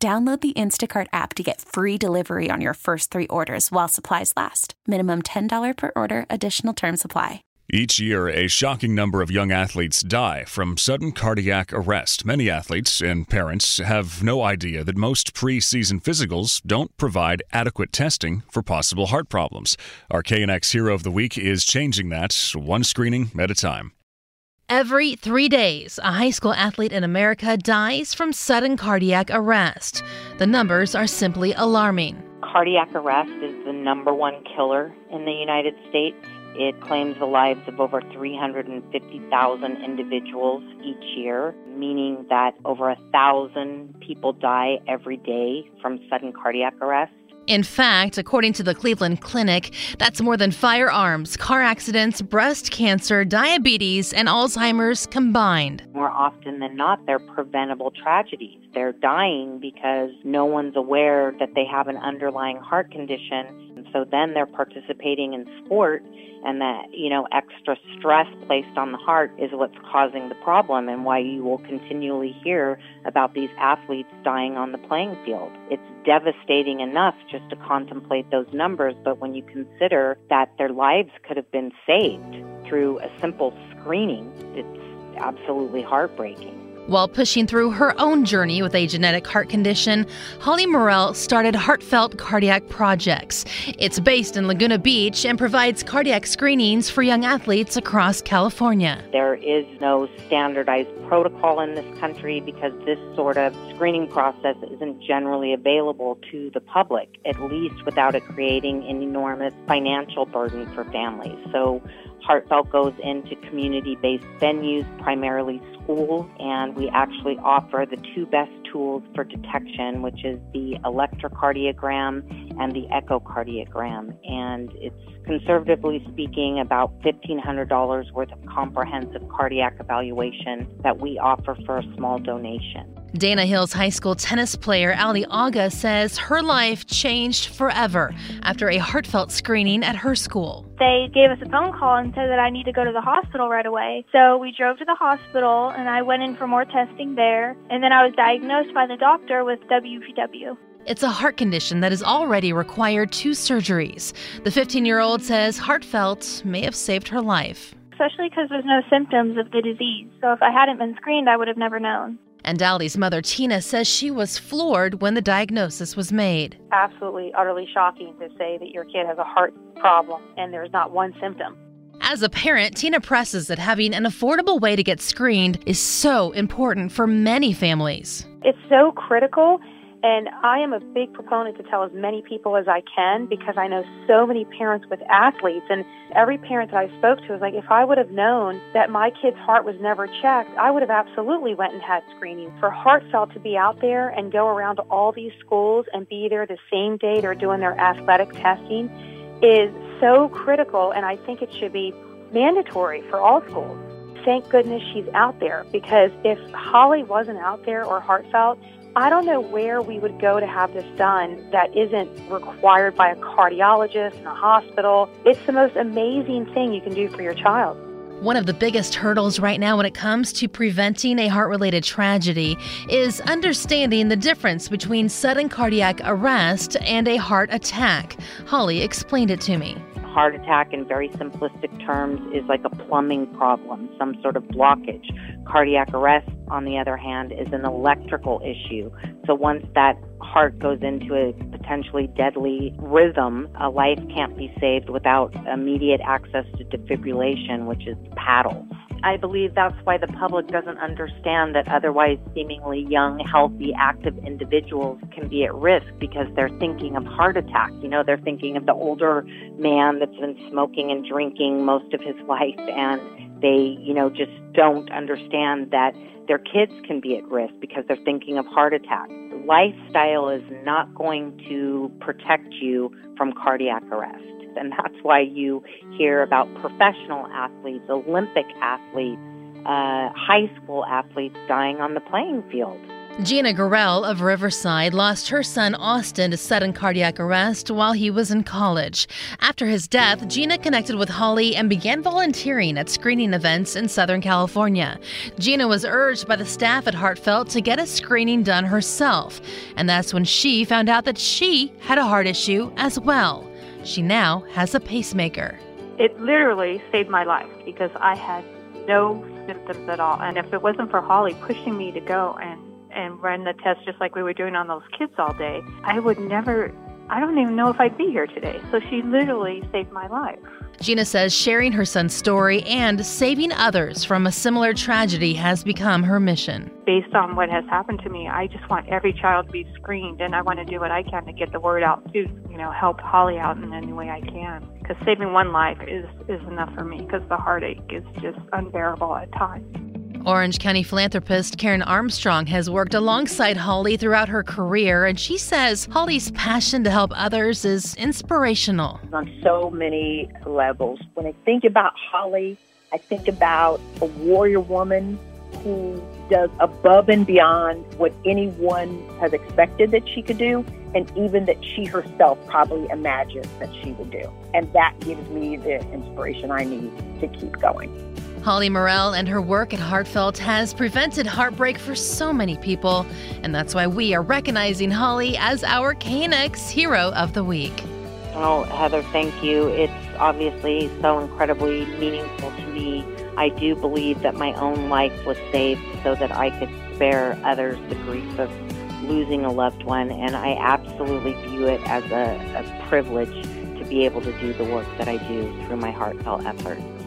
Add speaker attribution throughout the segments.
Speaker 1: Download the Instacart app to get free delivery on your first three orders while supplies last. Minimum $10 per order, additional term supply.
Speaker 2: Each year, a shocking number of young athletes die from sudden cardiac arrest. Many athletes and parents have no idea that most preseason physicals don't provide adequate testing for possible heart problems. Our KNX Hero of the Week is changing that one screening at a time.
Speaker 3: Every three days, a high school athlete in America dies from sudden cardiac arrest. The numbers are simply alarming.
Speaker 4: Cardiac arrest is the number one killer in the United States. It claims the lives of over 350,000 individuals each year, meaning that over a thousand people die every day from sudden cardiac arrest.
Speaker 3: In fact, according to the Cleveland Clinic, that's more than firearms, car accidents, breast cancer, diabetes, and Alzheimer's combined.
Speaker 4: More often than not, they're preventable tragedies. They're dying because no one's aware that they have an underlying heart condition. And so then they're participating in sport and that, you know, extra stress placed on the heart is what's causing the problem and why you will continually hear about these athletes dying on the playing field. It's devastating enough just to contemplate those numbers, but when you consider that their lives could have been saved through a simple screening, it's absolutely heartbreaking.
Speaker 3: While pushing through her own journey with a genetic heart condition, Holly Morrell started Heartfelt Cardiac Projects. It's based in Laguna Beach and provides cardiac screenings for young athletes across California.
Speaker 4: There is no standardized protocol in this country because this sort of screening process isn't generally available to the public, at least without it creating an enormous financial burden for families. So Heartfelt goes into community based venues, primarily schools, and we actually offer the two best tools for detection, which is the electrocardiogram and the echocardiogram. And it's conservatively speaking about $1,500 worth of comprehensive cardiac evaluation that we offer for a small donation.
Speaker 3: Dana Hills High School tennis player Ali Aga says her life changed forever after a heartfelt screening at her school.
Speaker 5: They gave us a phone call and said that I need to go to the hospital right away. So we drove to the hospital and I went in for more testing there. And then I was diagnosed by the doctor with WPW.
Speaker 3: It's a heart condition that has already required two surgeries. The 15 year old says heartfelt may have saved her life.
Speaker 5: Especially because there's no symptoms of the disease. So if I hadn't been screened, I would have never known.
Speaker 3: And Ali's mother, Tina, says she was floored when the diagnosis was made.
Speaker 6: Absolutely, utterly shocking to say that your kid has a heart problem and there's not one symptom.
Speaker 3: As a parent, Tina presses that having an affordable way to get screened is so important for many families.
Speaker 6: It's so critical and I am a big proponent to tell as many people as I can because I know so many parents with athletes. And every parent that I spoke to was like, if I would have known that my kid's heart was never checked, I would have absolutely went and had screening. For Heartfelt to be out there and go around to all these schools and be there the same day they're doing their athletic testing is so critical. And I think it should be mandatory for all schools. Thank goodness she's out there because if Holly wasn't out there or Heartfelt, I don't know where we would go to have this done that isn't required by a cardiologist in a hospital. It's the most amazing thing you can do for your child.
Speaker 3: One of the biggest hurdles right now when it comes to preventing a heart related tragedy is understanding the difference between sudden cardiac arrest and a heart attack. Holly explained it to me
Speaker 4: heart attack, in very simplistic terms, is like a plumbing problem, some sort of blockage. Cardiac arrest, on the other hand, is an electrical issue. So once that heart goes into a potentially deadly rhythm, a life can't be saved without immediate access to defibrillation, which is paddles. I believe that's why the public doesn't understand that otherwise seemingly young, healthy, active individuals can be at risk because they're thinking of heart attack. You know, they're thinking of the older man that's been smoking and drinking most of his life and they, you know, just don't understand that their kids can be at risk because they're thinking of heart attack. lifestyle is not going to protect you from cardiac arrest. And that's why you hear about professional athletes, Olympic athletes, uh, high school athletes dying on the playing field.
Speaker 3: Gina Gorell of Riverside lost her son Austin to sudden cardiac arrest while he was in college. After his death, Gina connected with Holly and began volunteering at screening events in Southern California. Gina was urged by the staff at Heartfelt to get a screening done herself, and that's when she found out that she had a heart issue as well. She now has a pacemaker.
Speaker 6: It literally saved my life because I had no symptoms at all. And if it wasn't for Holly pushing me to go and and run the test just like we were doing on those kids all day, I would never, I don't even know if I'd be here today. So she literally saved my life.
Speaker 3: Gina says sharing her son's story and saving others from a similar tragedy has become her mission.
Speaker 6: Based on what has happened to me, I just want every child to be screened, and I want to do what I can to get the word out to, you know, help Holly out in any way I can. Because saving one life is, is enough for me because the heartache is just unbearable at times.
Speaker 3: Orange County philanthropist Karen Armstrong has worked alongside Holly throughout her career, and she says Holly's passion to help others is inspirational.
Speaker 7: On so many levels. When I think about Holly, I think about a warrior woman who does above and beyond what anyone has expected that she could do, and even that she herself probably imagined that she would do. And that gives me the inspiration I need to keep going.
Speaker 3: Holly Morrell and her work at Heartfelt has prevented heartbreak for so many people, and that's why we are recognizing Holly as our KNX Hero of the Week.
Speaker 4: Oh, Heather, thank you. It's obviously so incredibly meaningful to me. I do believe that my own life was saved so that I could spare others the grief of losing a loved one, and I absolutely view it as a, a privilege to be able to do the work that I do through my heartfelt efforts.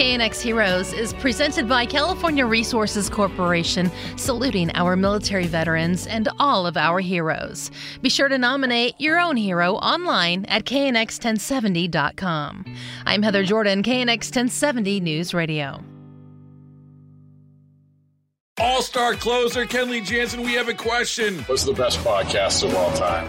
Speaker 3: KNX Heroes is presented by California Resources Corporation, saluting our military veterans and all of our heroes. Be sure to nominate your own hero online at knx1070.com. I'm Heather Jordan, KNX 1070 News Radio.
Speaker 8: All star closer Kenley Jansen, we have a question.
Speaker 9: What's the best podcast of all time?